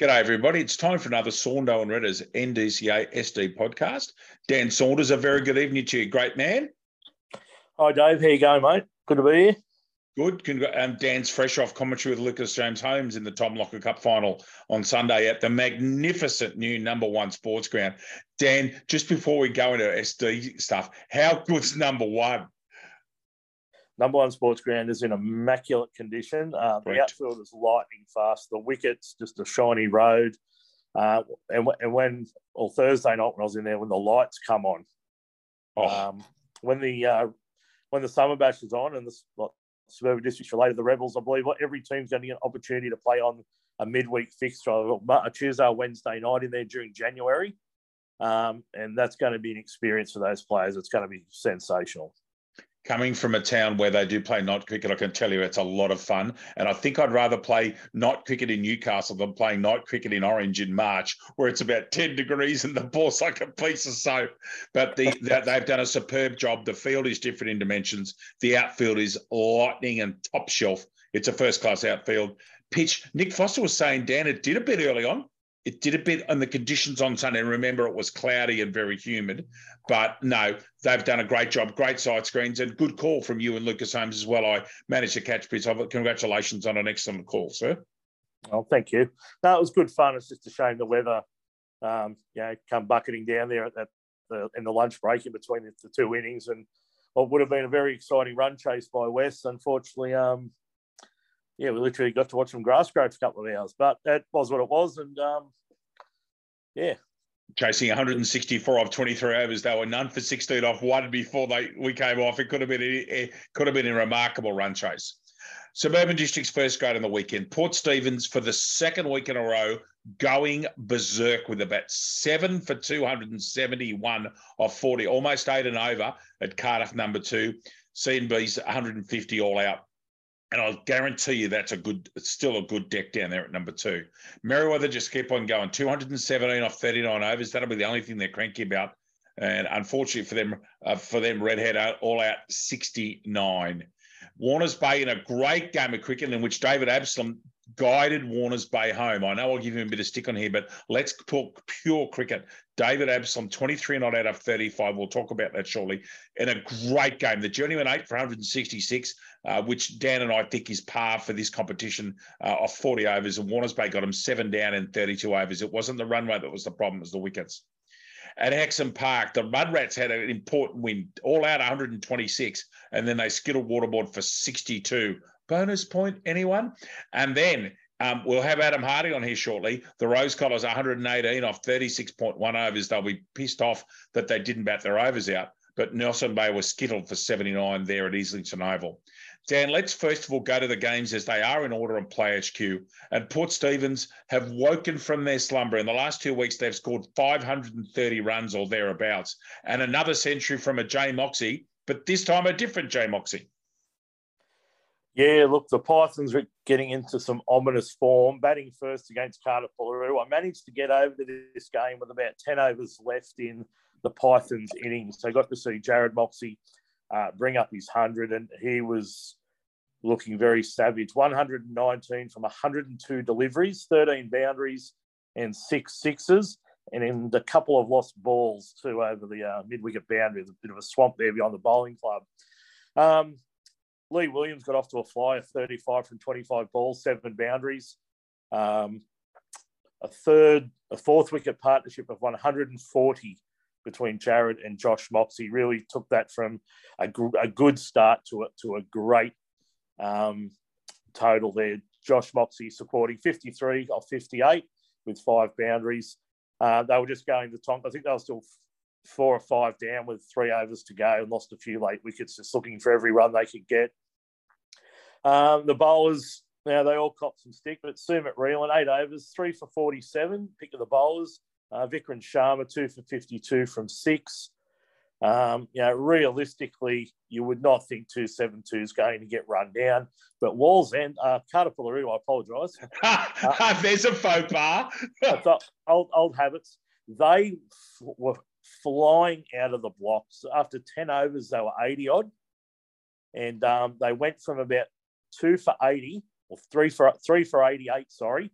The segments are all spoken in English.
G'day, everybody. It's time for another Saundo and Redders NDCA SD podcast. Dan Saunders, a very good evening to you, great man. Hi, Dave. How you going, mate? Good to be here. Good. Um, Dan's fresh off commentary with Lucas James Holmes in the Tom Locker Cup final on Sunday at the magnificent new number one sports ground. Dan, just before we go into SD stuff, how good's number one? Number one sports ground is in immaculate condition. Uh, the outfield is lightning fast. The wickets just a shiny road. Uh, and, and when or Thursday night when I was in there, when the lights come on, oh. um, when the uh, when the summer bash is on and the like, suburban districts related, to the Rebels, I believe every team's going to get an opportunity to play on a midweek fixture, a Tuesday or Wednesday night in there during January. Um, and that's going to be an experience for those players. It's going to be sensational coming from a town where they do play night cricket, I can tell you it's a lot of fun. And I think I'd rather play night cricket in Newcastle than playing night cricket in Orange in March, where it's about 10 degrees and the ball's like a piece of soap. But the, they've done a superb job. The field is different in dimensions. The outfield is lightning and top shelf. It's a first class outfield. Pitch, Nick Foster was saying, Dan, it did a bit early on it did a bit on the conditions on Sunday. Remember, it was cloudy and very humid, but no, they've done a great job. Great side screens and good call from you and Lucas Holmes as well. I managed to catch bits of it. Congratulations on an excellent call, sir. Oh, thank you. No, it was good fun. It's just a shame the weather, um, you know, come bucketing down there at, that the, in the lunch break in between the, the, two innings, and what would have been a very exciting run chase by West. Unfortunately, um, yeah, we literally got to watch some grass grow for a couple of hours, but that was what it was. And um, yeah. Chasing 164 off 23 overs, they were none for 16 off one before they we came off. It could have been it could have been a remarkable run chase. Suburban District's first grade on the weekend. Port Stephens for the second week in a row going berserk with about seven for 271 off 40, almost eight and over at Cardiff number two. C&B's 150 all out and I'll guarantee you that's a good, it's still a good deck down there at number two. Merewether just keep on going. 217 off 39 overs. That'll be the only thing they're cranky about. And unfortunately for them, uh, for them, Redhead all out 69. Warners Bay in a great game of cricket in which David Absalom guided Warners Bay home. I know I'll give him a bit of stick on here, but let's talk pure cricket. David Absalom, 23 not out of 35. We'll talk about that shortly. In a great game. The journey went eight for 166, uh, which Dan and I think is par for this competition uh, off 40 overs. And Warners Bay got him seven down in 32 overs. It wasn't the runway that was the problem, it was the wickets. At Hexham Park, the Mudrats had an important win, all out 126, and then they skittled Waterboard for 62 bonus point, anyone? And then um, we'll have Adam Hardy on here shortly. The Rogue Scholars 118 off 36.1 overs. They'll be pissed off that they didn't bat their overs out. But Nelson Bay was skittled for 79 there at Islington Oval. Dan, let's first of all go to the games as they are in order on Play HQ. And Port Stephens have woken from their slumber. In the last two weeks, they've scored 530 runs or thereabouts, and another century from a Jay Moxey, but this time a different Jay Moxey. Yeah, look, the Pythons are getting into some ominous form. Batting first against Cardiff Boolaroo. I managed to get over to this game with about 10 overs left in the Pythons innings. So I got to see Jared Moxey uh, bring up his 100, and he was looking very savage. 119 from 102 deliveries, 13 boundaries, and six sixes. And in a couple of lost balls, too, over the uh, mid wicket boundary. A bit of a swamp there beyond the bowling club. Um, Lee Williams got off to a fly of 35 from 25 balls, seven boundaries. Um, a third, a fourth wicket partnership of 140 between Jared and Josh Moxey really took that from a, a good start to a, to a great um, total there. Josh Moxey supporting 53 of 58 with five boundaries. Uh, they were just going to Tonk. I think they were still four or five down with three overs to go and lost a few late wickets, just looking for every run they could get. Um, the bowlers, now they all copped some stick, but Sumit Reelan, eight overs, three for 47, pick of the bowlers. Uh, Vikram Sharma, two for 52 from six. Um, you know, realistically, you would not think 272 is going to get run down. But Wallsend, uh, Cardiff Boolaroo, I apologise. uh, There's a faux pas. old, old habits. They f- were flying out of the blocks. After 10 overs, they were 80 odd. And um, they went from about two for 80 or three for three for 88, sorry,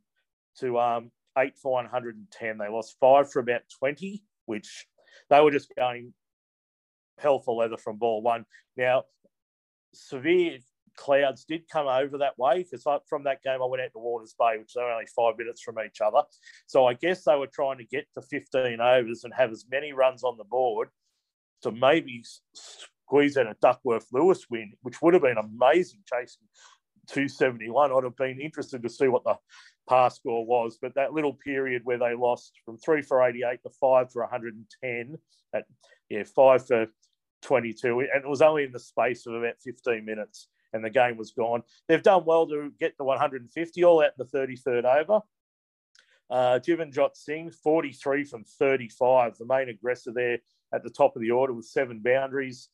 to um, eight for 110. They lost five for about 20, which they were just going hell for leather from ball one. Now, severe clouds did come over that way because from that game I went out to Warners Bay, which are only five minutes from each other. So I guess they were trying to get to 15 overs and have as many runs on the board to maybe squeeze out a Duckworth Lewis win, which would have been amazing chasing 271. I'd have been interested to see what the pass score was, but that little period where they lost from three for 88 to five for 110, at yeah, five for 22, and it was only in the space of about 15 minutes, and the game was gone. They've done well to get the 150 all out in the 33rd over. Uh, Jivanjot Singh, 43 from 35, the main aggressor there at the top of the order with seven boundaries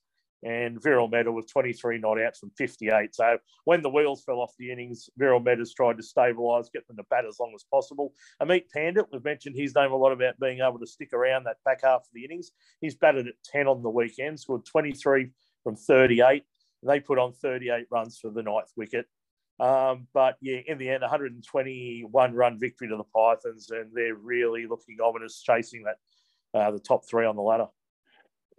and Viral Mehta with 23 not outs from 58. So when the wheels fell off the innings, Viral Mehta's tried to stabilise, get them to bat as long as possible. Amit Pandit, we've mentioned his name a lot about being able to stick around that back half of the innings. He's batted at 10 on the weekend, scored 23 from 38. They put on 38 runs for the ninth wicket. Um, but yeah, in the end, 121 run victory to the Pythons, and they're really looking ominous, chasing that uh, the top three on the ladder.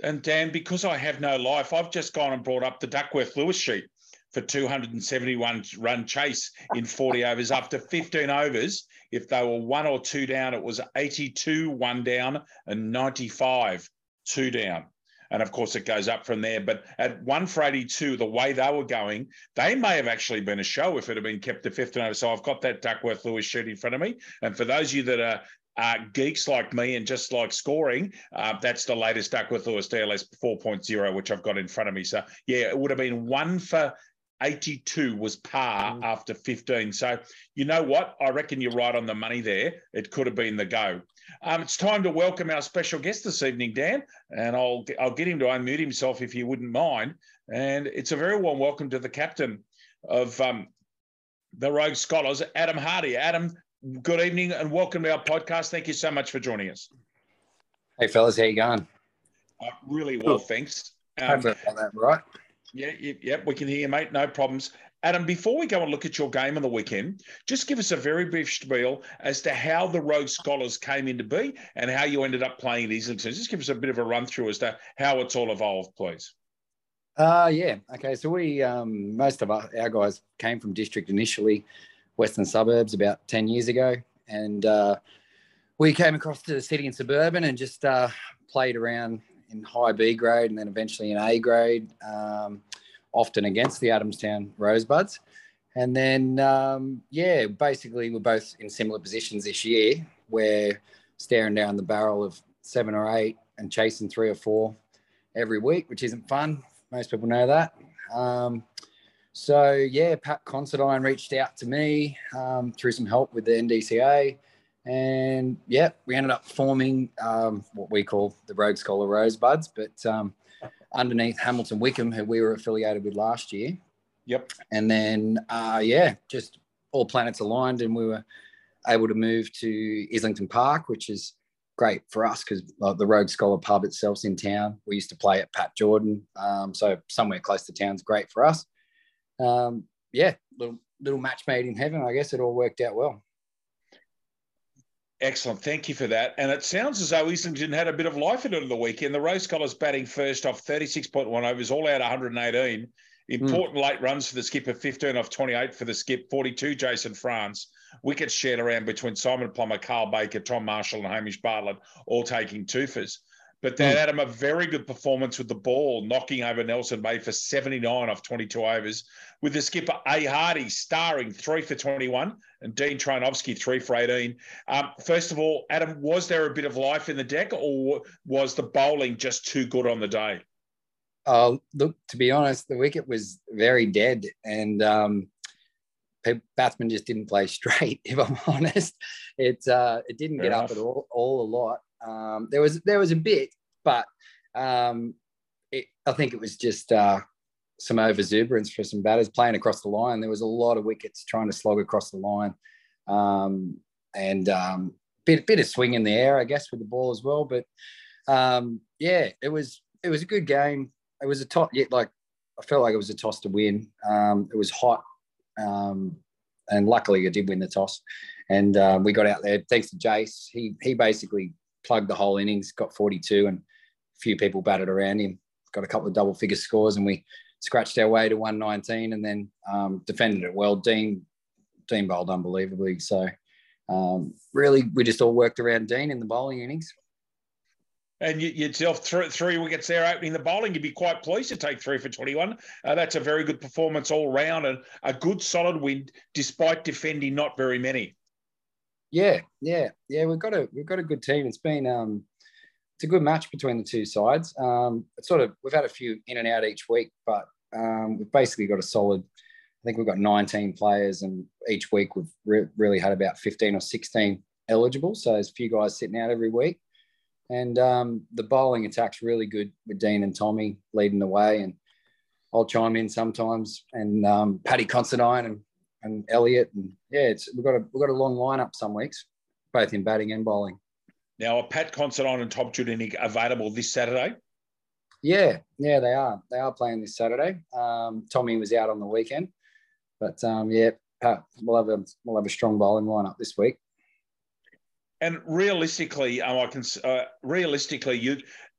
And Dan, because I have no life, I've just gone and brought up the Duckworth Lewis sheet for 271 run chase in 40 overs. After 15 overs, if they were one or two down, it was 82 one down and 95 two down. And of course, it goes up from there. But at one for 82, the way they were going, they may have actually been a show if it had been kept to 15 overs. So I've got that Duckworth Lewis sheet in front of me. And for those of you that are uh, geeks like me and just like scoring, uh, that's the latest Duckworth Lewis DLS 4.0, which I've got in front of me. So, yeah, it would have been one for 82 was par mm. after 15. So, you know what? I reckon you're right on the money there. It could have been the go. Um, it's time to welcome our special guest this evening, Dan, and I'll, I'll get him to unmute himself if you wouldn't mind. And it's a very warm welcome to the captain of um, the Rogue Scholars, Adam Hardy. Adam, good evening and welcome to our podcast. Thank you so much for joining us. Hey, fellas, how you going? Uh, really well, thanks. Um, that right. Yeah, yeah, yeah, we can hear you, mate. No problems. Adam, before we go and look at your game on the weekend, just give us a very brief spiel as to how the Rogue Scholars came into be and how you ended up playing at Islington. Just give us a bit of a run through as to how it's all evolved, please. Uh, yeah. Okay. So we, um, most of our, our guys came from district initially western suburbs about 10 years ago. And uh, we came across to the city and suburban and just uh, played around in high B grade and then eventually in A grade, um, often against the Adamstown Rosebuds. And then, um, yeah, basically we're both in similar positions this year. We're staring down the barrel of seven or eight and chasing three or four every week, which isn't fun. Most people know that. Um, so yeah, Pat Considine reached out to me um, through some help with the NDCA, and yeah, we ended up forming um, what we call the Rogue Scholar Rosebuds, but um, underneath Hamilton Wickham, who we were affiliated with last year. Yep. And then uh, yeah, just all planets aligned, and we were able to move to Islington Park, which is great for us because the Rogue Scholar pub itself's in town. We used to play at Pat Jordan, um, so somewhere close to town's great for us um, yeah, little little match made in heaven. I guess it all worked out well. Excellent. Thank you for that. And it sounds as though Islington had a bit of life in it on the weekend. The Rogue Scholars batting first off 36.1 overs, all out 118. Important mm. late runs for the skipper, 15 off 28 for the skip, 42 Jason France. Wickets shared around between Simon Plummer, Carl Baker, Tom Marshall, and Hamish Bartlett, all taking twofers. But they mm. had him a very good performance with the ball, knocking over Nelson Bay for 79 off 22 overs, with the skipper A. Hardy starring three for 21 and Dean Trojanovsky three for 18. Um, first of all, Adam, was there a bit of life in the deck or was the bowling just too good on the day? Uh, look, to be honest, the wicket was very dead and um, batsmen just didn't play straight, if I'm honest. It, uh, it didn't Fair get enough. up at all, all a lot. Um, there was there was a bit, but um, it, I think it was just uh, some overexuberance for some batters playing across the line. There was a lot of wickets trying to slog across the line, um, and um, bit bit of swing in the air, I guess, with the ball as well. But um, yeah, it was it was a good game. It was a top, yet like I felt like it was a toss to win. Um, it was hot. Um, and luckily I did win the toss, and um, we got out there thanks to Jace. He he basically plugged the whole innings, got 42, and a few people batted around him. Got a couple of double figure scores, and we scratched our way to 119, and then um, defended it well. Dean Dean bowled unbelievably, so um, really we just all worked around Dean in the bowling innings. And you, yourself three, three wickets there opening the bowling, you'd be quite pleased to take three for 21. Uh, that's a very good performance all round and a good solid win despite defending not very many. Yeah, yeah, yeah. We've got a we've got a good team. It's been um, it's a good match between the two sides. Um, it's sort of we've had a few in and out each week, but um, we've basically got a solid. I think we've got 19 players, and each week we've re- really had about 15 or 16 eligible. So there's a few guys sitting out every week. And um, the bowling attack's really good with Dean and Tommy leading the way. And I'll chime in sometimes. And um, Paddy Considine and, and Elliot. And yeah, it's, we've got a we've got a long lineup some weeks, both in batting and bowling. Now, are Pat Considine and Tom Judinic available this Saturday? Yeah, yeah, they are. They are playing this Saturday. Um, Tommy was out on the weekend, but um, yeah, Pat, we'll have a we'll have a strong bowling lineup this week. And realistically, um, I can uh, realistically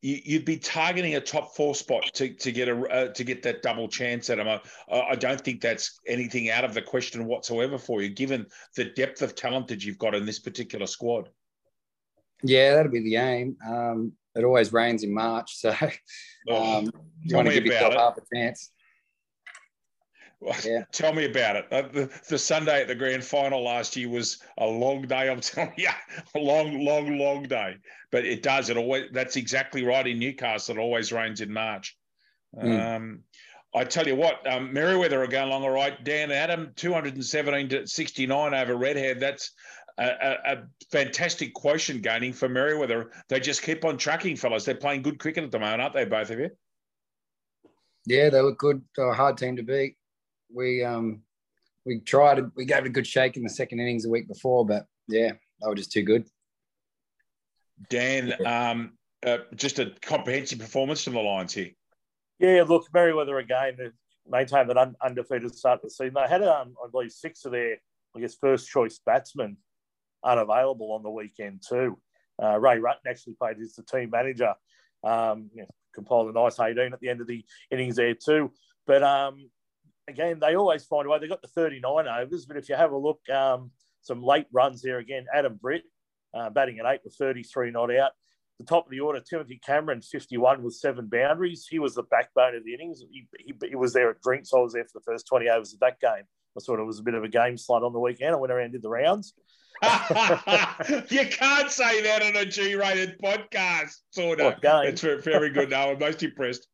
you'd you'd be targeting a top four spot to, to get a uh, to get that double chance at them. I, I don't think that's anything out of the question whatsoever for you, given the depth of talent that you've got in this particular squad. Yeah, that'll be the aim. Um, it always rains in March, so um, you want to give yourself it. half a chance. Yeah. Tell me about it. Uh, the, the, Sunday at the grand final last year was a long day. I'm telling you, a long, long, long day. But it does. It always. That's exactly right. In Newcastle, it always rains in March. Mm. Um, I tell you what, um, Merewether are going along all right. Dan Adam, 217 to 69 over Redhead. That's a, a, a, fantastic quotient gaining for Merewether. They just keep on tracking, fellas. They're playing good cricket at the moment, aren't they, both of you? Yeah, they look good. They're a hard team to beat we um we tried we gave it a good shake in the second innings the week before, but yeah, they were just too good. Dan, um, uh, just a comprehensive performance from the Lions here. Yeah, look, Merewether again they maintained that un- undefeated start to the season. They had, um, I believe, six of their, I guess, first choice batsmen unavailable on the weekend too. Uh, Ray Rutten actually played as the team manager. Um, you know, compiled a nice 18 at the end of the innings there too. But um, again, they always find a way. They've got the 39 overs, but if you have a look, um, some late runs there again. Adam Britt uh, batting at eight with 33 not out. The top of the order, Timothy Cameron, 51 with seven boundaries. He was the backbone of the innings. He, he, he was there at drinks. I was there for the first 20 overs of that game. I thought it was a bit of a game slot on the weekend. I went around and did the rounds. you can't say that on a G-rated podcast, sort of. It's very good. No, I'm most impressed.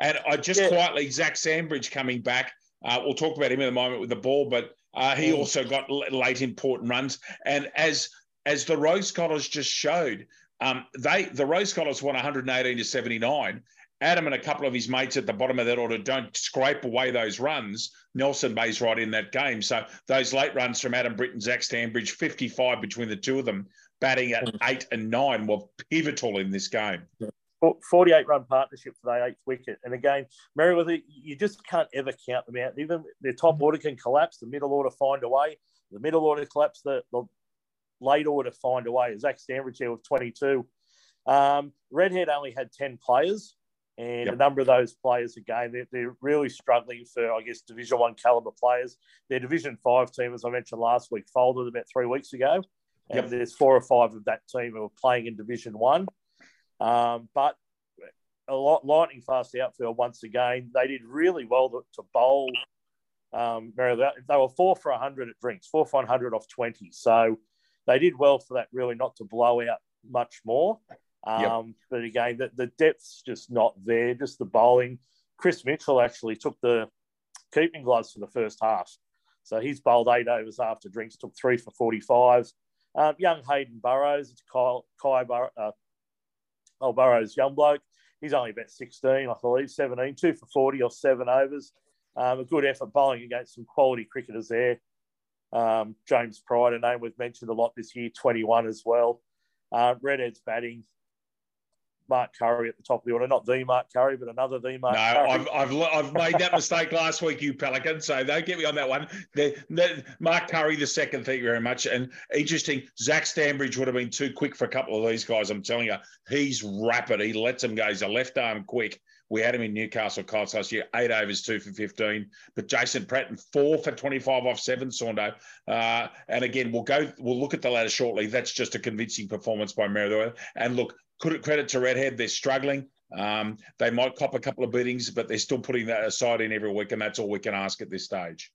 And I just yeah. quietly, Zach Stanbridge coming back. Uh, we'll talk about him in a moment with the ball, but uh, he also got late important runs. And as as the Rogue Scholars just showed, um, they the Rogue Scholars won 118 to 79. Adam and a couple of his mates at the bottom of that order don't scrape away those runs. Nelson Bay's right in that game. So those late runs from Adam Britton, Zach Stanbridge, 55 between the two of them, batting at eight and nine, were pivotal in this game. 48 run partnership for the eighth wicket. And again, Merewether, you just can't ever count them out. Even their top order can collapse, the middle order find a way. The middle order collapse, the, the late order find a way. Zach Stanbridge here with 22. Um, Redhead only had 10 players, and yep. a number of those players, again, they're, they're really struggling for, I guess, Division One caliber players. Their Division Five team, as I mentioned last week, folded about three weeks ago. And yep. there's four or five of that team who are playing in Division One. Um, but a lot lightning fast outfield once again. They did really well to, to bowl. Um, they were four for 100 at drinks, four for 100 off 20. So they did well for that, really, not to blow out much more. Um, yep. But again, the, the depth's just not there, just the bowling. Chris Mitchell actually took the keeping gloves for the first half. So he's bowled eight overs after drinks, took three for 45. Um, young Hayden Burrows, it's Kyle, Kai Bur- uh, Oh, Burrows, young bloke. He's only about 16, I believe, 17, two for 40 or seven overs. Um, a good effort bowling against some quality cricketers there. Um, James Pride, a name we've mentioned a lot this year, 21 as well. Uh, Redhead's batting, Mark Curry at the top of the order. Not the Mark Curry, but another the Mark no, Curry. I've, I've, I've made that mistake last week, you Pelican. So don't get me on that one. The, the, Mark Curry, the second, thank you very much. And interesting, Zach Stanbridge would have been too quick for a couple of these guys. I'm telling you, he's rapid. He lets them go. He's a left arm quick. We had him in Newcastle Colts last year, eight overs, two for 15. But Jason Pratton, four for 25 off seven, Saundo. Uh, and again, we'll go, we'll look at the ladder shortly. That's just a convincing performance by Merewether. And look, credit to Redhead, they're struggling. Um, they might cop a couple of beatings, but they're still putting that aside in every week, and that's all we can ask at this stage.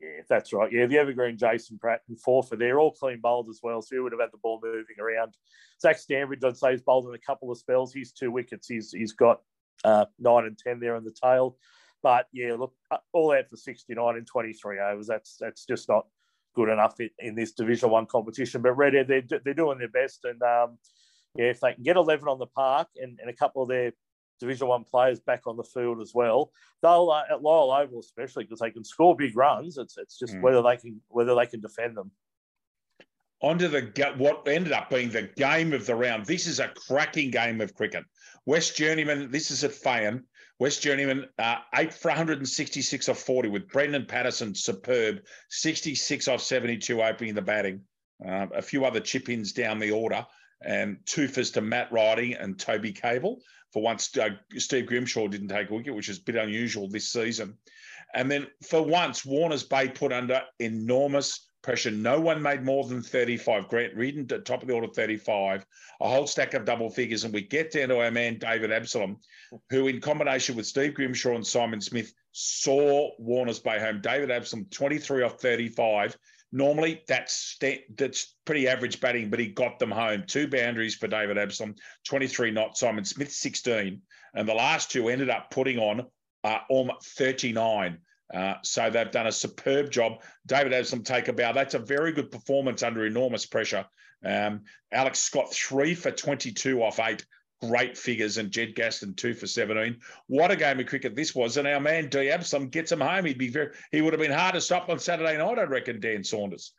Yeah, that's right. Yeah, the evergreen Jason Pratt and four for there, all clean bowled as well. So he would have had the ball moving around. Zach Stanbridge, I'd say, he's bowled in a couple of spells. He's two wickets. He's he's got uh, nine and ten there in the tail. But yeah, look, uh, all out for 69 and 23 overs. That's that's just not good enough in, in this Division One competition. But Redhead, they're, they're doing their best, and um, yeah, if they can get 11 on the park and, and a couple of their Division One players back on the field as well, they'll uh, at Lyall Oval especially because they can score big runs. It's it's just mm. whether they can whether they can defend them. Onto the what ended up being the game of the round. This is a cracking game of cricket. West Journeyman. This is at Fayon. West Journeyman, uh, eight for 166 off 40 with Brendan Patterson, superb, 66 off 72 opening the batting. Uh, a few other chip ins down the order and two fors to Matt Riding and Toby Cable. For once, uh, Steve Grimshaw didn't take a wicket, which is a bit unusual this season. And then for once, Warner's Bay put under enormous pressure. No one made more than 35. Grant Reardon top of the order 35, a whole stack of double figures. And we get down to our man, David Absalom, who, in combination with Steve Grimshaw and Simon Smith, saw Warner's Bay home. David Absalom, 23 off 35, Normally, that's that's pretty average batting, but he got them home. Two boundaries for David Absalom, 23 not Simon Smith, 16. And the last two ended up putting on uh, Om 39. Uh, so they've done a superb job. David Absalom take a bow. That's a very good performance under enormous pressure. Um, Alex Scott, three for 22 off eight great figures, and Jed Gaston two for 17. What a game of cricket this was. And our man D Absalom gets him home. He'd be very he would have been hard to stop on Saturday night, I reckon, Dan Saunders.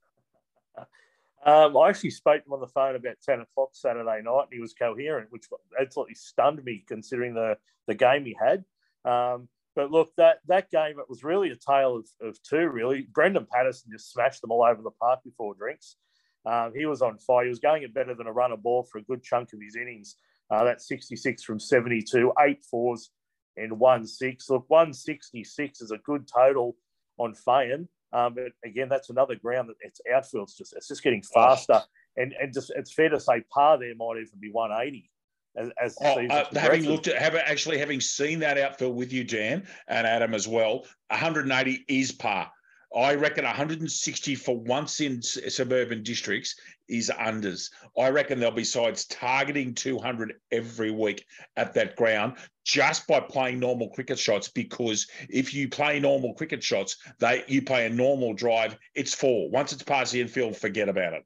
Um, I actually spoke to him on the phone about 10 o'clock Saturday night, and he was coherent, which absolutely stunned me considering the, the game he had. Um, but look, that, that game, it was really a tale of, of two, really. Brendan Patterson just smashed them all over the park before drinks. Um, he was on fire. He was going it better than a run of ball for a good chunk of his innings. Uh, that's 66 from 72, eight fours and one six. Look, 166 is a good total on Fayon. Um, but again, that's another ground that its outfield's just it's just getting faster, oh. and and just it's fair to say par there might even be 180. As, as oh, uh, having looked at have actually having seen that outfield with you, Dan and Adam as well, 180 is par. I reckon 160 for once in suburban districts is unders. I reckon there'll be sides targeting 200 every week at that ground just by playing normal cricket shots. Because if you play normal cricket shots, they you play a normal drive, it's four. Once it's past the infield, forget about it.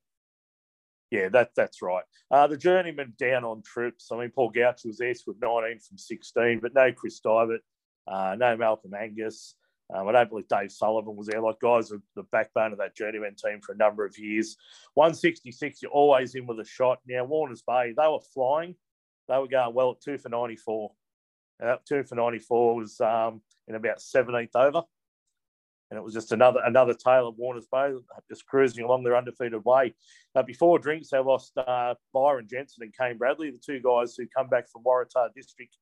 Yeah, that that's right. Uh, the journeyman down on trips. I mean, Paul Gauch was there with 19 from 16, but no Chris Divert, uh, no Malcolm Angus. Um, I don't believe Dave Sullivan was there. Like guys, are the backbone of that journeyman team for a number of years. 166, you're always in with a shot. Now Warners Bay, they were flying. They were going well at two for 94. Uh, two for 94 was um, in about 17th over. And it was just another another tale of Warners Bay, just cruising along their undefeated way. Uh, before drinks, they lost uh, Byron Jensen and Kane Bradley, the two guys who come back from Waratah District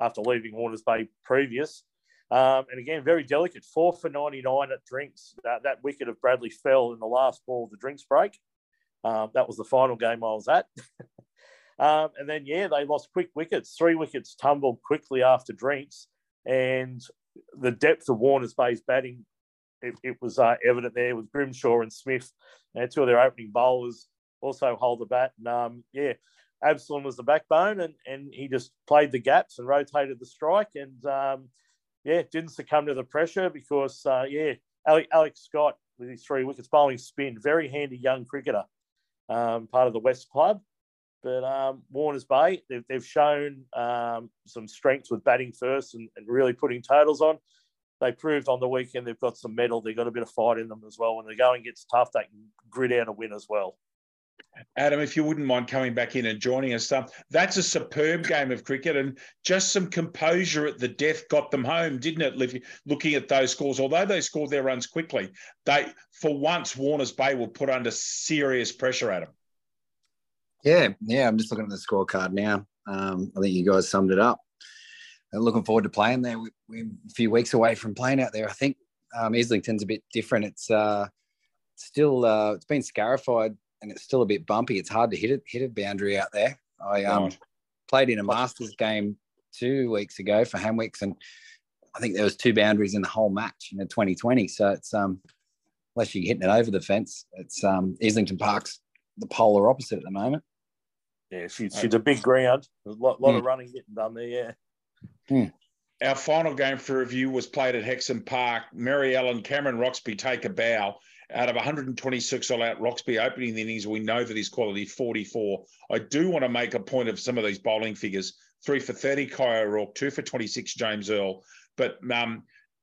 after leaving Warners Bay previous. Um, and again, very delicate. Four for 99 at drinks. That, that wicket of Bradley fell in the last ball of the drinks break. Um, that was the final game I was at. um, and then, yeah, they lost quick wickets. Three wickets tumbled quickly after drinks. And the depth of Warner's Bay's batting, it, it was uh, evident there with Grimshaw and Smith. And two of their opening bowlers also hold the bat. And um, yeah, Absalom was the backbone and, and he just played the gaps and rotated the strike. And um, yeah, didn't succumb to the pressure because, uh, yeah, Alex, Scott with his three wickets, bowling spin, very handy young cricketer, um, part of the West Club. But um, Warners Bay, they've, they've shown um, some strengths with batting first and, and, really putting totals on. They proved on the weekend they've got some metal. They've got a bit of fight in them as well. When the going gets tough, they can grit out a win as well. Adam, if you wouldn't mind coming back in and joining us, um, that's a superb game of cricket, and just some composure at the death got them home, didn't it? Looking at those scores, although they scored their runs quickly, they for once Warners Bay were put under serious pressure. Adam. Yeah, yeah. I'm just looking at the scorecard now. Um, I think you guys summed it up. Uh, looking forward to playing there. We, are a few weeks away from playing out there. I think um, Islington's a bit different. It's uh, still uh, it's been scarified and it's still a bit bumpy. It's hard to hit it hit a boundary out there. I um, right. played in a Masters game two weeks ago for Hamwicks, and I think there was two boundaries in the whole match in the 2020. So it's um, unless you're hitting it over the fence, it's um, Islington Park's the polar opposite at the moment. Yeah, she's, she's a big ground. There's a lot, lot mm. of running getting done there. Yeah. Mm. Our final game for review was played at Hexham Park. Mary Ellen Cameron Roxby take a bow out of 126 all out Roxby opening the innings, we know that his quality 44. I do want to make a point of some of these bowling figures. Three for 30, Kai O'Rourke, two for 26, James Earl. But um,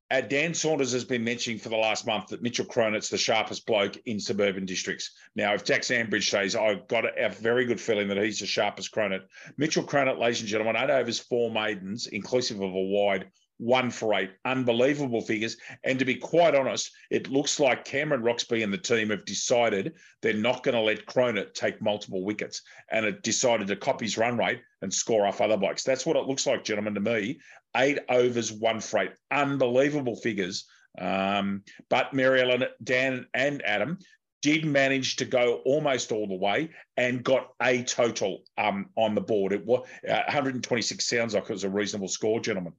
uh, Dan Saunders has been mentioning for the last month that Mitchell Cronit's the sharpest bloke in suburban districts. Now, if Jack Sandbridge stays, I've got a, very good feeling that he's the sharpest Cronit. Mitchell Cronit, ladies and gentlemen, eight overs, four maidens, inclusive of a wide, one for eight. Unbelievable figures. And to be quite honest, it looks like Cameron Roxby and the team have decided they're not going to let Cronit take multiple wickets and it decided to copy his run rate and score off other bikes. That's what it looks like, gentlemen, to me. Eight overs, one for eight. Unbelievable figures. Um, but Mary Ellen, Dan, and Adam did manage to go almost all the way and got a total um, on the board. It was uh, 126 sounds like it was a reasonable score, gentlemen.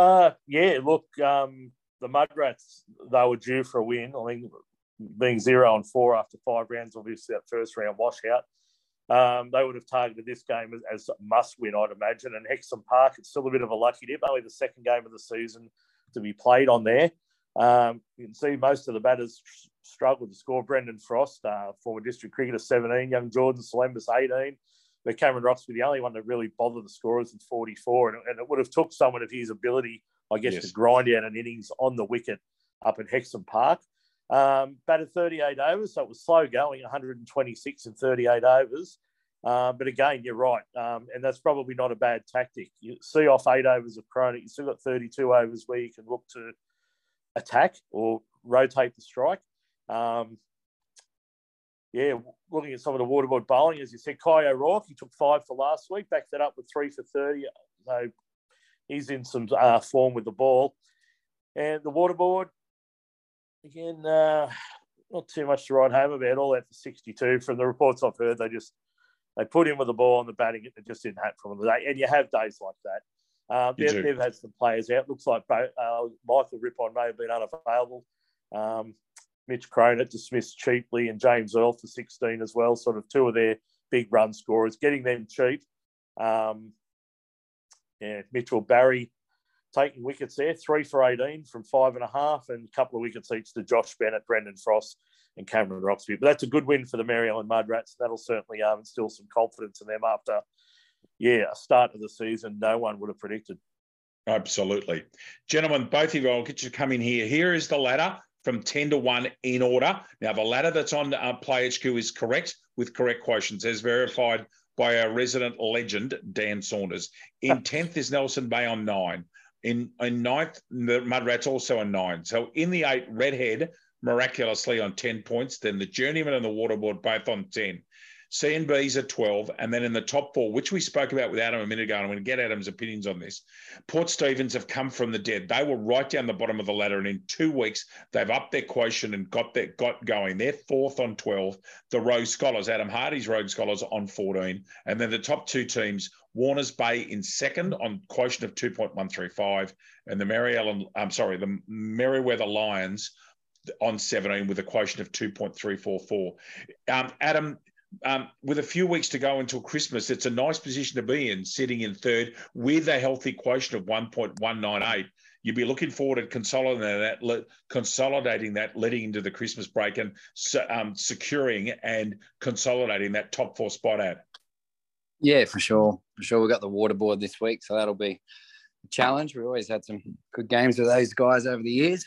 Uh, yeah, look, um, the Mudrats, they were due for a win. I mean, being zero and four after five rounds, obviously that first round washout. Um, they would have targeted this game as, as must win, I'd imagine. And Hexham Park, it's still a bit of a lucky dip, only the second game of the season to be played on there. Um, you can see most of the batters struggled to score. Brendan Frost, uh, former district cricketer, 17. Young Jordan Salembus, 18 but Cameron Roxby, the only one that really bothered the scorers in 44. And, and it would have took someone of his ability, I guess, yes. to grind out an innings on the wicket up at Hexham Park. Um, batted 38 overs, so it was slow going, 126 and 38 overs. Uh, but again, you're right. Um, and that's probably not a bad tactic. You see off eight overs of Cronit, you've still got 32 overs where you can look to attack or rotate the strike. Um, yeah, looking at some of the waterboard bowling, as you said, Kai O'Rourke, he took five for last week, backed that up with three for 30. So he's in some uh, form with the ball. And the waterboard, again, uh, not too much to write home about. All that for 62. From the reports I've heard, they just they put in with the ball on the batting, it just didn't happen from them. And you have days like that. Um, they've, they've, had some players out. Looks like both, uh, Michael Rippon may have been unavailable. Um, Mitch Cronit dismissed cheaply and James Earl for 16 as well, sort of two of their big run scorers, getting them cheap. Um, yeah, Mitchell Barry taking wickets there, three for 18 from five and a half, and a couple of wickets each to Josh Bennett, Brendan Frost, and Cameron Roxby. But that's a good win for the Mary Ellen Mudrats. That'll certainly um, instill some confidence in them after, yeah, a start of the season no one would have predicted. Absolutely. Gentlemen, both of you, I'll get you to come in here. Here is the ladder from 10 to 1 in order. Now, the ladder that's on uh, Play HQ is correct with correct quotients, as verified by our resident legend, Dan Saunders. In 10th is Nelson Bay on 9. In, in ninth, the Mudrats also on 9. So in the 8, Redhead miraculously on 10 points. Then the Journeyman and the Waterboard both on 10. C and B's at 12. And then in the top four, which we spoke about with Adam a minute ago, and I'm going to get Adam's opinions on this. Port Stephens have come from the dead. They were right down the bottom of the ladder. And in two weeks, they've upped their quotient and got their got going. They're fourth on 12. The Rogue Scholars, Adam Hardy's Rogue Scholars on 14. And then the top two teams, Warners Bay in second on quotient of 2.135. And the Mary Ellen, I'm sorry, the Merewether Lions on 17 with a quotient of 2.344. Um, Adam, um, with a few weeks to go until Christmas, it's a nice position to be in, sitting in third with a healthy quotient of 1.198. You'd be looking forward to consolidating that, consolidating that, letting into the Christmas break, and um, securing and consolidating that top four spot at. Yeah, for sure, for sure. We've got the waterboard this week, so that'll be a challenge. We've always had some good games with those guys over the years,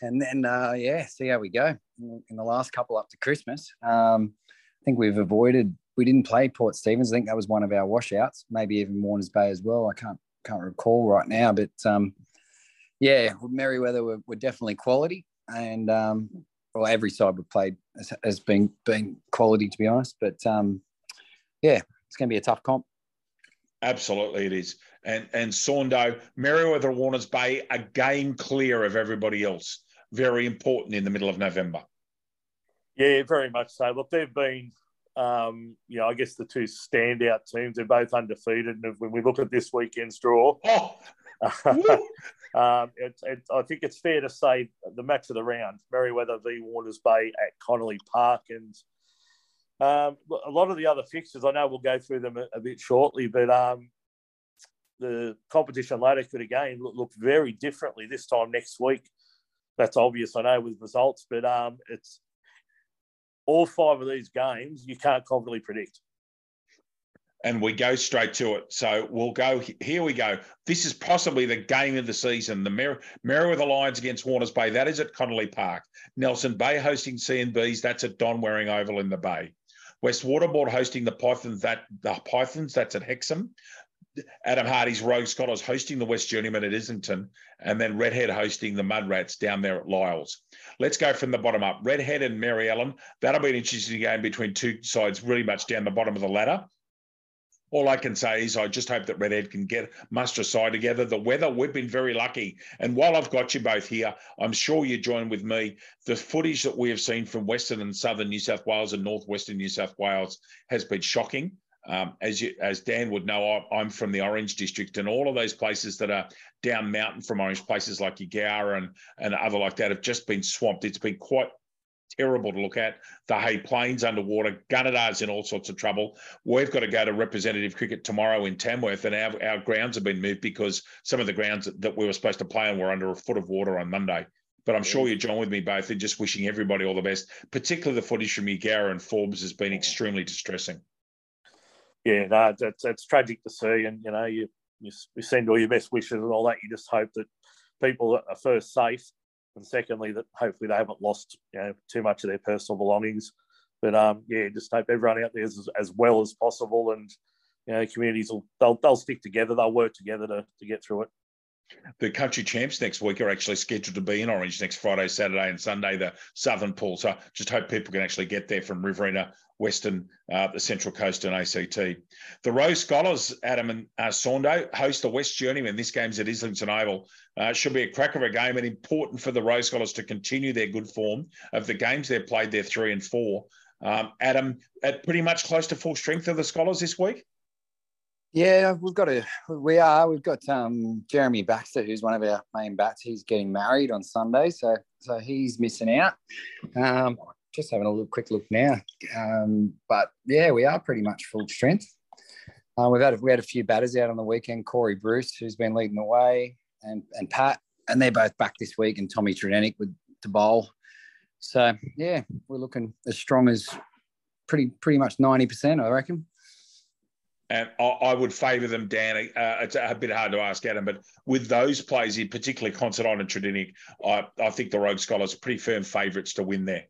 and then uh, yeah, see how we go in the last couple up to Christmas. Um, think we've avoided. We didn't play Port Stephens. I think that was one of our washouts. Maybe even Warners Bay as well. I can't can't recall right now, but um, yeah, Merewether were, were definitely quality, and um, well, every side we played has, has, been been quality to be honest. But um, yeah, it's going to be a tough comp. Absolutely, it is. And and Saundo, Merewether Warners Bay, a game clear of everybody else. Very important in the middle of November. Yeah, very much so. Look, they've been, um, you know, I guess the two standout teams. They're both undefeated, and when we look at this weekend's draw, oh. um, it, it, I think it's fair to say the match of the round, Merewether v Warners Bay at Connolly Park, and um, a lot of the other fixtures. I know we'll go through them a, a bit shortly, but um, the competition later could again look, look, very differently this time next week. That's obvious, I know, with results, but um, it's all five of these games you can't confidently predict. And we go straight to it. So we'll go. Here we go. This is possibly the game of the season. The Mer- Merewether Lions against Warners Bay. That is at Connolly Park. Nelson Bay hosting CNBs. That's at Don Waring Oval in the Bay. West Waterboard hosting the Pythons. That the Pythons. That's at Hexham. Adam Hardy's Rogue Scholars hosting the West Journeyman at Islington, and then Redhead hosting the Mud Rats down there at Lyles. Let's go from the bottom up. Redhead and Mary Ellen. That'll be an interesting game between two sides really much down the bottom of the ladder. All I can say is I just hope that Redhead can get muster side together. The weather, we've been very lucky. And while I've got you both here, I'm sure you join with me. The footage that we have seen from Western and Southern New South Wales and Northwestern New South Wales has been shocking. Um, as you, as Dan would know, I'm from the Orange District, and all of those places that are down mountain from Orange, places like Eugowra and and other like that, have just been swamped. It's been quite terrible to look at. The Hay Plains underwater, Gunnedah's in all sorts of trouble. We've got to go to representative cricket tomorrow in Tamworth, and our, our grounds have been moved because some of the grounds that we were supposed to play on were under a foot of water on Monday. But I'm sure you join with me both in just wishing everybody all the best, particularly the footage from Eugowra and Forbes has been extremely distressing yeah, no, that's that's tragic to see, and you know, you you, send all your best wishes and all that. You just hope that people are first safe, and secondly that hopefully they haven't lost you know too much of their personal belongings. But um, yeah, just hope everyone out there is as, well as possible, and you know, communities will they'll they'll stick together, they'll work together to to get through it. The country champs next week are actually scheduled to be in Orange next Friday, Saturday, and Sunday, the Southern Pool. So just hope people can actually get there from Riverina Western, uh, the Central Coast, and ACT. The Rogue Scholars, Adam and uh, Saundo, host the West Journeyman. This game's at Islington Oval. Uh, should be a crack of a game and important for the Rogue Scholars to continue their good form of the games they've played. They're three and four. Um, Adam, at pretty much close to full strength of the Scholars this week. Yeah, we've got a we are we've got um, Jeremy Baxter, who's one of our main bats. He's getting married on Sunday, so so he's missing out. Um, just having a little quick look now. Um, but yeah, we are pretty much full strength. Uh, we've had we had a few batters out on the weekend. Corey Bruce, who's been leading the way, and and Pat, and they're both back this week. And Tommy Tredenick with to bowl. So yeah, we're looking as strong as pretty pretty much ninety percent, I reckon. And I, would favour them, Dan. Uh, it's a bit hard to ask Adam, but with those players, particularly Considine and Tredenick, I, I think the Rogue Scholars are pretty firm favourites to win there.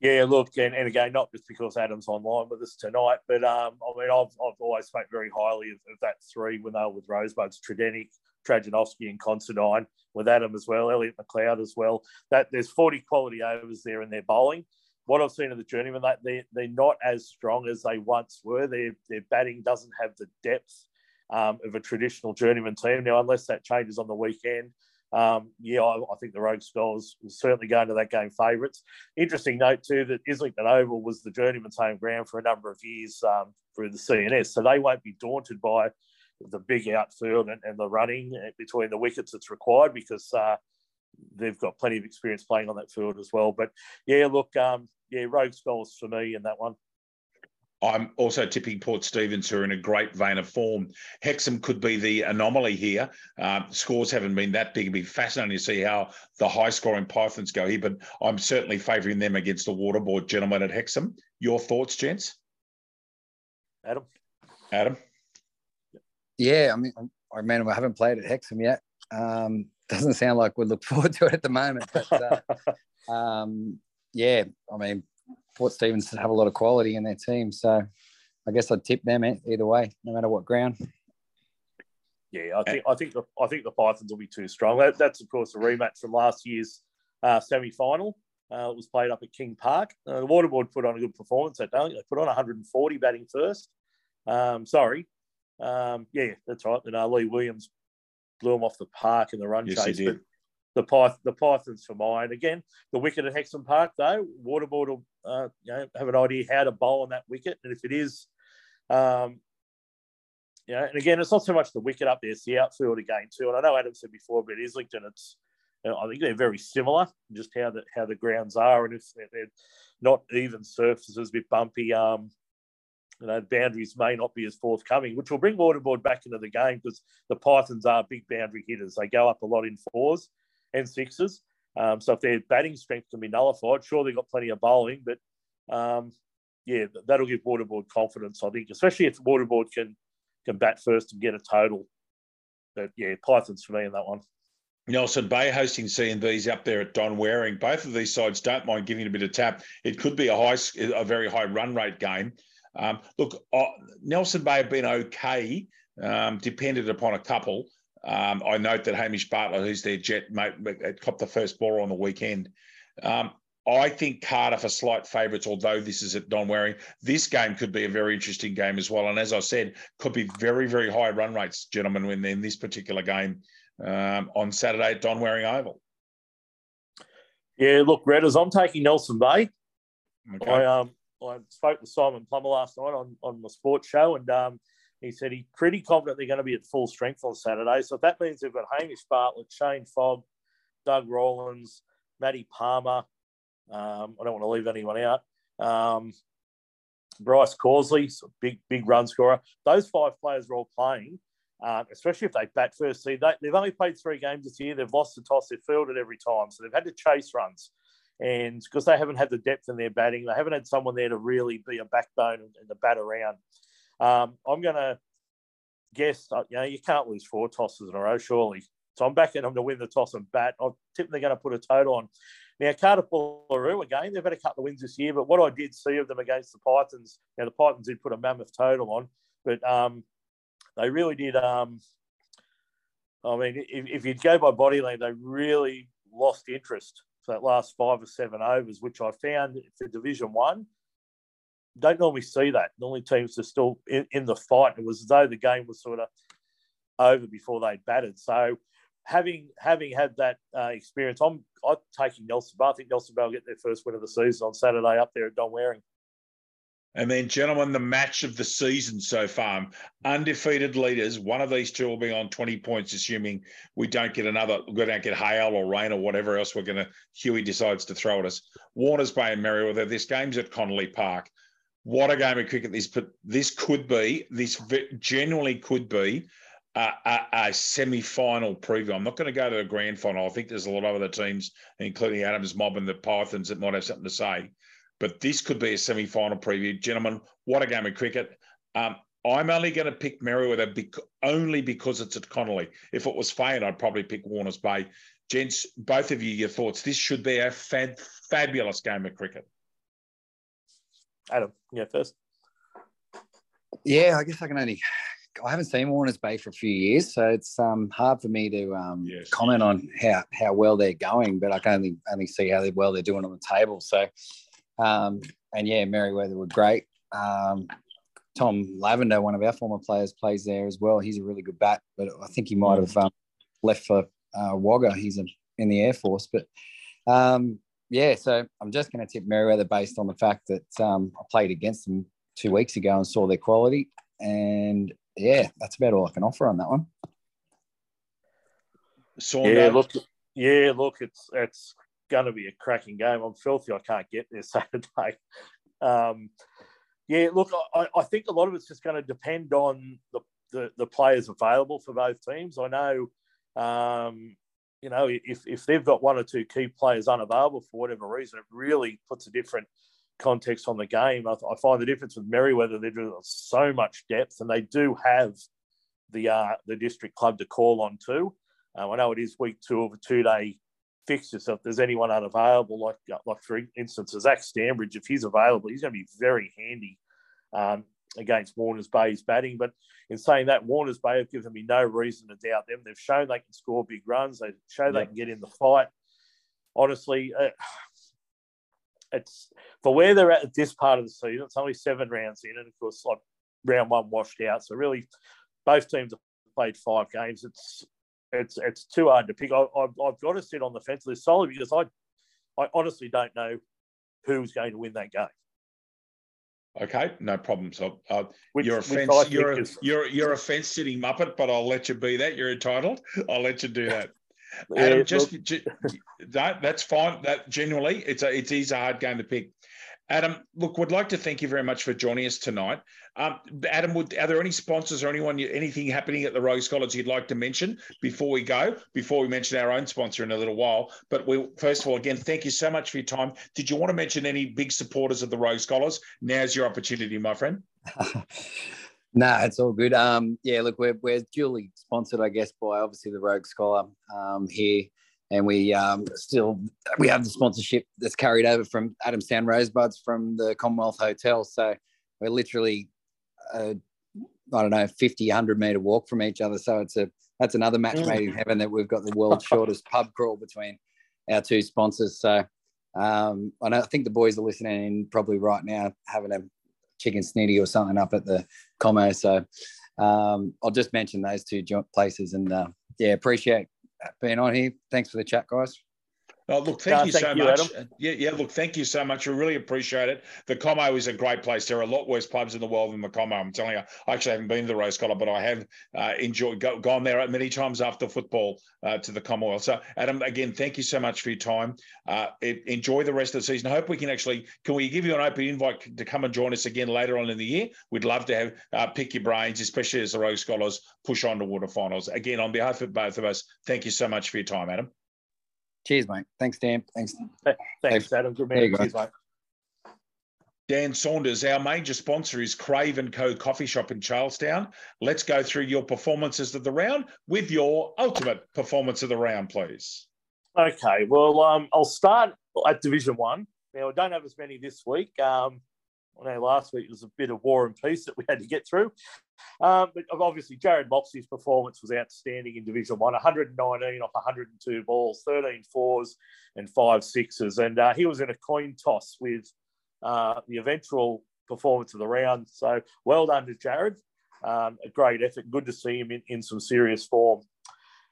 Yeah, look, and, and again, not just because Adam's online with us tonight, but um, I mean, I've, I've always spoke very highly of, of, that three when they were with Rosebuds, Tredenick, Trajanovski, and Considine, with Adam as well, Elliot McLeod as well. That there's 40 quality overs there in their bowling. What I've seen of the journeyman, that they're, not as strong as they once were. Their their batting doesn't have the depth um, of a traditional journeyman team now, unless that changes on the weekend. Um, yeah, I, I, think the Rogue Scholars will certainly go into that game favourites. Interesting note too that Islington Oval was the journeyman's home ground for a number of years um, through the CNS, so they won't be daunted by the big outfield and, and the running between the wickets that's required because uh, they've got plenty of experience playing on that field as well. But yeah, look, um, yeah, Rogue Scholars for me in that one. I'm also tipping Port Stephens, who are in a great vein of form. Hexham could be the anomaly here. Um, scores haven't been that big. It'd be fascinating to see how the high scoring Pythons go here, but I'm certainly favouring them against the Waterboard gentlemen at Hexham. Your thoughts, gents? Adam? Adam? Yeah, I mean, I remember I haven't played at Hexham yet. Um, doesn't sound like we look forward to it at the moment. But uh, um, yeah, I mean, Port Stephens have a lot of quality in their team, so I guess I'd tip them either way, no matter what ground. Yeah, I think I think the I think the Pythons will be too strong. That, that's of course a rematch from last year's uh, semi final. Uh, it was played up at King Park. Uh, the Waterboard put on a good performance that day. They put on 140 batting first. Um, sorry, um, yeah, that's right. And uh, Lee Williams blew him off the park in the run yes, chase. But the Pyth- the Pythons for mine again. The wicket at Hexham Park though, Waterboard will uh, you know, have an idea how to bowl on that wicket, and if it is, um, you know, and again, it's not so much the wicket up there; it's the outfield again too. And I know Adam said before, but Islington, it's you know, I think they're very similar, just how the how the grounds are, and if they're, they're not even surfaces, a bit bumpy. Um, you know, boundaries may not be as forthcoming, which will bring Waterboard back into the game because the Pythons are big boundary hitters. They go up a lot in fours and sixes. Um, so if their batting strength can be nullified, sure they've got plenty of bowling, but um, yeah, that'll give Waterboard confidence. I think, especially if Waterboard can can bat first and get a total. But yeah, Pythons for me in that one. Nelson Bay hosting CNBs up there at Don Waring. Both of these sides don't mind giving it a bit of tap. It could be a high, a very high run rate game. Um, look, uh, Nelson Bay have been okay, um, depended upon a couple. Um, I note that Hamish Bartlett, who's their jet mate, copped the first ball on the weekend. Um, I think Cardiff are slight favourites, although this is at Don Waring. This game could be a very interesting game as well. And as I said, could be very, very high run rates, gentlemen, when in this particular game um, on Saturday at Don Waring Oval. Yeah, look, Redders, I'm taking Nelson Bay. Okay. I um I spoke with Simon Plummer last night on, on the sports show, and um, he said he's pretty confident they're going to be at full strength on Saturday. So if that means they've got Hamish Bartlett, Shane Fogg, Doug Rollins, Matty Palmer. Um, I don't want to leave anyone out. Um, Bryce Causley, big big run scorer. Those five players are all playing, uh, especially if they bat first. See, they, they've only played three games this year. They've lost the toss. They've fielded every time, so they've had to chase runs. And because they haven't had the depth in their batting, they haven't had someone there to really be a backbone and, to bat around. Um, I'm going to guess, uh, you know, you can't lose four tosses in a row, surely. So I'm backing them to win the toss and bat. I tip they're going to put a total on. Now, Cardiff Boolaroo, again, they've had a couple of wins this year, but what I did see of them against the Pythons, now the Pythons did put a mammoth total on, but um, they really did. Um, I mean, if, if you go by body length, they really lost interest for that last five or seven overs, which I found for Division One don't normally see that. Normally teams are still in, in, the fight. It was as though the game was sort of over before they'd batted. So having having had that uh, experience, I'm I'm taking Nelson Bay. I think Nelson Bay will get their first win of the season on Saturday up there at Don Waring. And then, gentlemen, the match of the season so far. Undefeated leaders. One of these two will be on 20 points, assuming we don't get another, we don't get hail or rain or whatever else we're going to, Huey decides to throw at us. Warners Bay and Merewether. This game's at Connolly Park what a game of cricket this this could be this genuinely could be a, a, a, semi-final preview. I'm not going to go to the grand final. I think there's a lot of other teams, including Adams Mob and the Pythons, that might have something to say. But this could be a semi-final preview, gentlemen. What a game of cricket! Um, I'm only going to pick Merewether bec- only because it's at Connolly. If it was Fane, I'd probably pick Warners Bay. Gents, both of you, your thoughts. This should be a fad- fabulous game of cricket. Adam, yeah, first. Yeah, I guess I can only. I haven't seen Warners Bay for a few years, so it's um, hard for me to um, yes. comment on how, how well they're going. But I can only only see how well they're doing on the table. So, um, and yeah, Merewether were great. Um, Tom Lavender, one of our former players, plays there as well. He's a really good bat, but I think he might have um, left for uh, Wagga. He's a, in the Air Force, but um, yeah, so I'm just going to tip Merewether based on the fact that um, I played against them two weeks ago and saw their quality. And yeah, that's about all I can offer on that one. yeah, look, yeah, look, it's it's going to be a cracking game. I'm filthy. I can't get there Saturday. Um, yeah, look, I, I think a lot of it's just going to depend on the, the, the players available for both teams. I know um, you know, if, if they've got one or two key players unavailable for whatever reason, it really puts a different context on the game. I, I find the difference with Merewether, they've got so much depth and they do have the uh, the district club to call on too. Uh, I know it is week two of a two day fixture, so if there's anyone unavailable, like like for instance, Zach Stanbridge, if he's available, he's going to be very handy um, against Warners Bay's batting. But in saying that, Warners Bay have given me no reason to doubt them. They've shown they can score big runs. They show they can get in the fight. Honestly, uh, it's for where they're at at this part of the season. It's only seven rounds in, and of course, like round one washed out. So really, both teams have played five games. It's it's it's too hard to pick. I, have I've got to sit on the fence this solely because I I honestly don't know who's going to win that game. Okay, no problem. So uh, which, you're a fence, you're a, is... you're you're a fence sitting muppet, but I'll let you be that. You're entitled. I'll let you do that. Adam, yeah, just, just that, that's fine. That genuinely, it's a it is a hard game to pick. Adam, look, we'd like to thank you very much for joining us tonight. Um, Adam, would, are there any sponsors or anyone, anything happening at the Rogue Scholars you'd like to mention before we go? Before we mention our own sponsor in a little while, but we first of all, again, thank you so much for your time. Did you want to mention any big supporters of the Rogue Scholars? Now's your opportunity, my friend. No, it's all good. Um, yeah, look, we're, we're duly sponsored, I guess, by obviously the Rogue Scholar um, here and we um, still we have the sponsorship that's carried over from Adamstown Rosebuds from the Commonwealth Hotel. So we're literally, uh, I don't know, 50, 100 meter walk from each other. So it's a that's another match mm. made in heaven that we've got the world's shortest pub crawl between our two sponsors. So um, I, know, I think the boys are listening in probably right now, having a chicken snitty or something up at the Como. So um, I'll just mention those two places and uh, yeah, appreciate being on here. Thanks for the chat, guys. Oh, look, thank you thank so you, much. Adam. Yeah, yeah, look, thank you so much. We really appreciate it. The Como is a great place. There are a lot worse pubs in the world than the Como. I'm telling you, I actually haven't been to the Rogue Scholar, but I have uh, enjoyed go, gone there many times after football uh, to the Commonwealth. So, Adam, again, thank you so much for your time. Uh, enjoy the rest of the season. I hope we can actually can we give you an open invite to come and join us again later on in the year. We'd love to have uh, pick your brains, especially as the Rogue Scholars push on to water finals. Again, on behalf of both of us, thank you so much for your time, Adam. Cheers, mate. Thanks, Dan. Thanks. Thanks, Adam. Good man. Cheers, mate. Dan Saunders, our major sponsor is Crave and Co. Coffee Shop in Charlestown. Let's go through your performances of the round with your ultimate performance of the round, please. Okay, well, um, I'll start at Division One. Now, I don't have as many this week. Um, I know last week was a bit of war and peace that we had to get through. Um, but obviously, Jared Moxey's performance was outstanding in Division 1 119 off 102 balls, 13 fours, and five sixes. And uh, he was in a coin toss with uh, the eventual performance of the round. So well done to Jared. Um, a great effort. Good to see him in, in some serious form.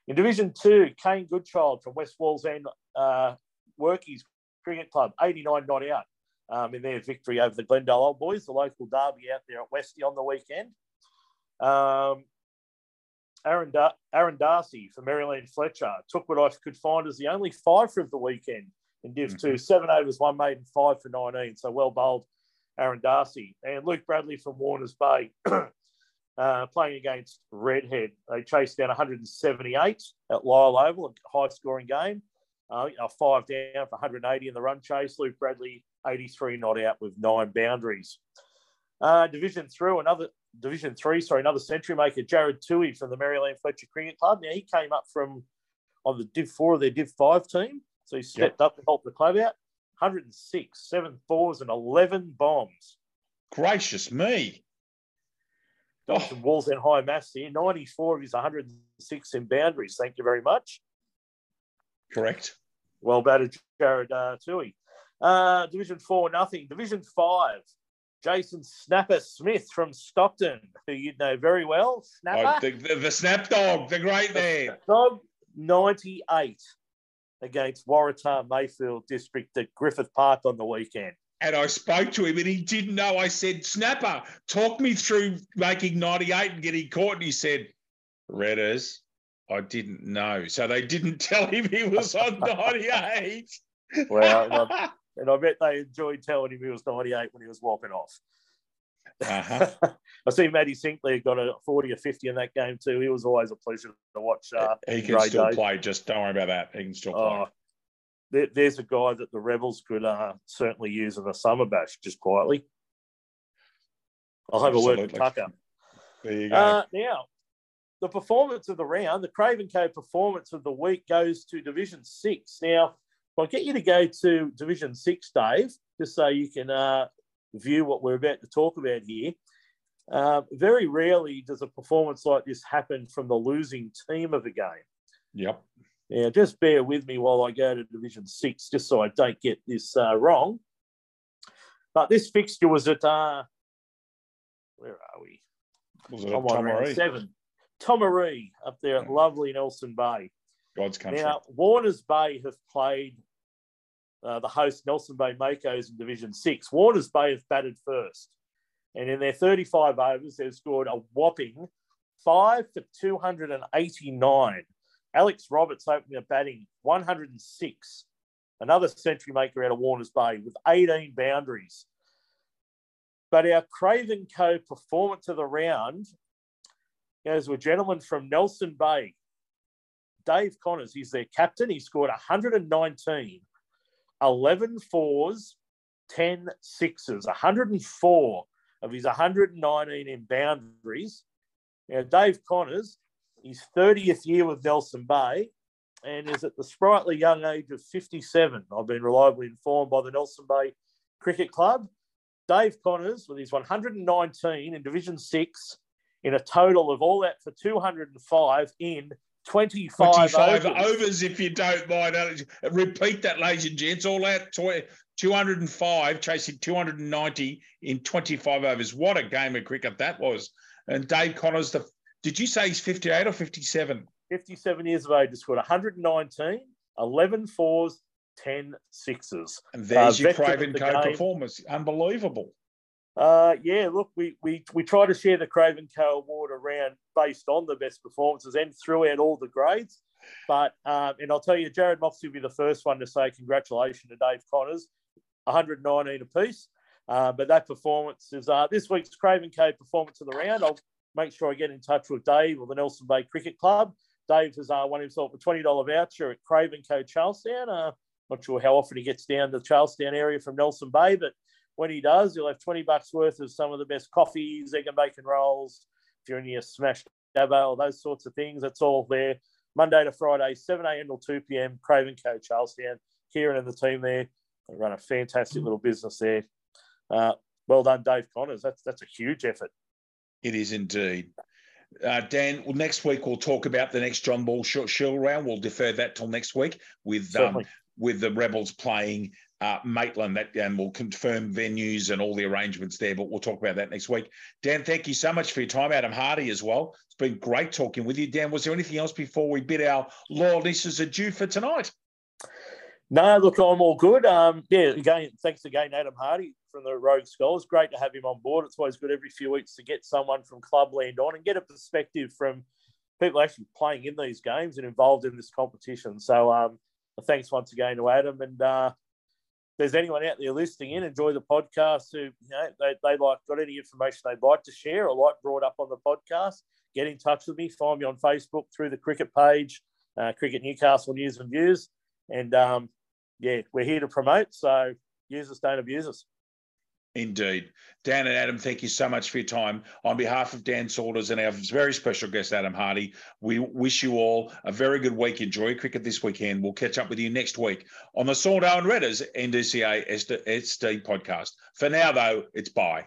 In Division 2, Kane Goodchild from West Wallsend uh, Workies Cricket Club, 89 not out um, in their victory over the Glendale Old Boys, the local derby out there at Westy on the weekend. Um, Aaron, da- Aaron Darcy for Maryland Fletcher took what I could find as the only five of the weekend in Div mm-hmm. 2. Seven overs, one maiden, five for 19. So well bowled, Aaron Darcy. And Luke Bradley from Warners Bay. Uh, playing against Redhead. They chased down 178 at Lyle Oval, a high scoring game. Uh, five down for 180 in the run chase. Luke Bradley 83 not out with nine boundaries. Uh, Division three, another Division three, sorry, another century maker, Jared Tui from the Maryland Fletcher Cricket Club. Now he came up from on the Div four of their Div five team, so he stepped yep. up to help the club out. 106, seven fours, and 11 bombs. Gracious me. Got oh. some Wallsend high mass here. 94 of his 106 in boundaries. Thank you very much. Correct. Well batted, Jared uh, Tui. Uh, Division four, nothing. Division five, Jason Snapper Smith from Stockton, who you know very well. Snapper. Oh, the, the, the, Snap Dog, the great man. Dog 98 against Waratah Mayfield District at Griffith Park on the weekend. And I spoke to him and he didn't know. I said, Snapper, talk me through making 98 and getting caught. And he said, Redders, I didn't know. So they didn't tell him he was on 98. well, and I bet they enjoyed telling him he was 98 when he was walking off. Uh-huh. I see Matty Sinclair got a 40 or 50 in that game too. He was always a pleasure to watch. Uh, he can still days. play. Just don't worry about that. He can still play. Uh, there, there's a guy that the Rebels could uh, certainly use in a summer bash, just quietly. I'll have Absolutely. a word with Tucker. There you go. Uh, now, the performance of the round, the Craven Co performance of the week goes to Division Six. Now, I'll get you to go to Division Six, Dave, just so you can uh, view what we're about to talk about here. Uh, very rarely does a performance like this happen from the losing team of a game. Yep. Now, just bear with me while I go to Division Six, just so I don't get this uh, wrong. But this fixture was at uh, where are we? Was it Tomaree? Seven. Tomaree up there at lovely Nelson Bay. God's country. Now, Warners Bay have played uh, the host Nelson Bay Makos in Division Six. Warners Bay have batted first. And in their 35 overs, they've scored a whopping five for 289. Alex Roberts opening a batting 106. Another century maker out of Warners Bay with 18 boundaries. But our Craven Co performance of the round goes to a gentleman from Nelson Bay, Dave Connors. He's their captain. He scored 119, 11 fours, 10 sixes, 104 of his 119 in boundaries. Now, Dave Connors, his 30th year with Nelson Bay and is at the sprightly young age of 57. I've been reliably informed by the Nelson Bay Cricket Club. Dave Connors, with his 119 in Division 6, in a total of all that for 205 in 25, 25 overs. overs. if you don't mind. Repeat that, ladies and gents. All out 205, chasing 290 in 25 overs. What a game of cricket that was. And Dave Connors, the did you say he's 58 or 57? 57 years of age, scored 119, 11 fours, 10 sixes. And there's uh, your Craven Co game. performance. Unbelievable. Uh, yeah, look, we, we we try to share the Craven Co award around based on the best performances and throughout all the grades. But um, and I'll tell you, Jared Moxley will be the first one to say congratulations to Dave Connors, 119 apiece. Uh, but that performance is uh, this week's Craven Co performance of the round. I'll make sure I get in touch with Dave or the Nelson Bay Cricket Club. Dave has uh, won himself a $20 voucher at Craven Co Charlestown. Uh, not sure how often he gets down to the Charlestown area from Nelson Bay, but when he does, he'll have 20 bucks worth of some of the best coffees, egg and bacon rolls. If you're in your smashed dabo or those sorts of things, that's all there. Monday to Friday, 7 a.m. till 2 p.m. Craven Co Charlestown. Kieran and the team there they run a fantastic little business there. Uh, well done, Dave Connors. That's that's a huge effort. It is indeed. Uh, Dan, well, next week we'll talk about the next John Ball Shield round. We'll defer that till next week with um, with the Rebels playing uh, Maitland. That and we'll confirm venues and all the arrangements there. But we'll talk about that next week. Dan, thank you so much for your time. Adam Hardy as well. It's been great talking with you. Dan, was there anything else before we bid our loyal listeners adieu for tonight? No, look, I'm all good. Um, yeah, again, thanks again, Adam Hardy from the Rogue Scholars. Great to have him on board. It's always good every few weeks to get someone from Clubland on and get a perspective from people actually playing in these games and involved in this competition. So, um, thanks once again to Adam. And uh, there's anyone out there listening in, enjoy the podcast who you know they, they like got any information they'd like to share or like brought up on the podcast, get in touch with me. Find me on Facebook through the cricket page, uh, Cricket Newcastle News and Views. And um, yeah, we're here to promote. So use us, don't abuse us. Indeed. Dan and Adam, thank you so much for your time. On behalf of Dan Saunders and our very special guest, Adam Hardy, we wish you all a very good week. Enjoy cricket this weekend. We'll catch up with you next week on the Saunders and Redders NDCA SD podcast. For now, though, it's bye.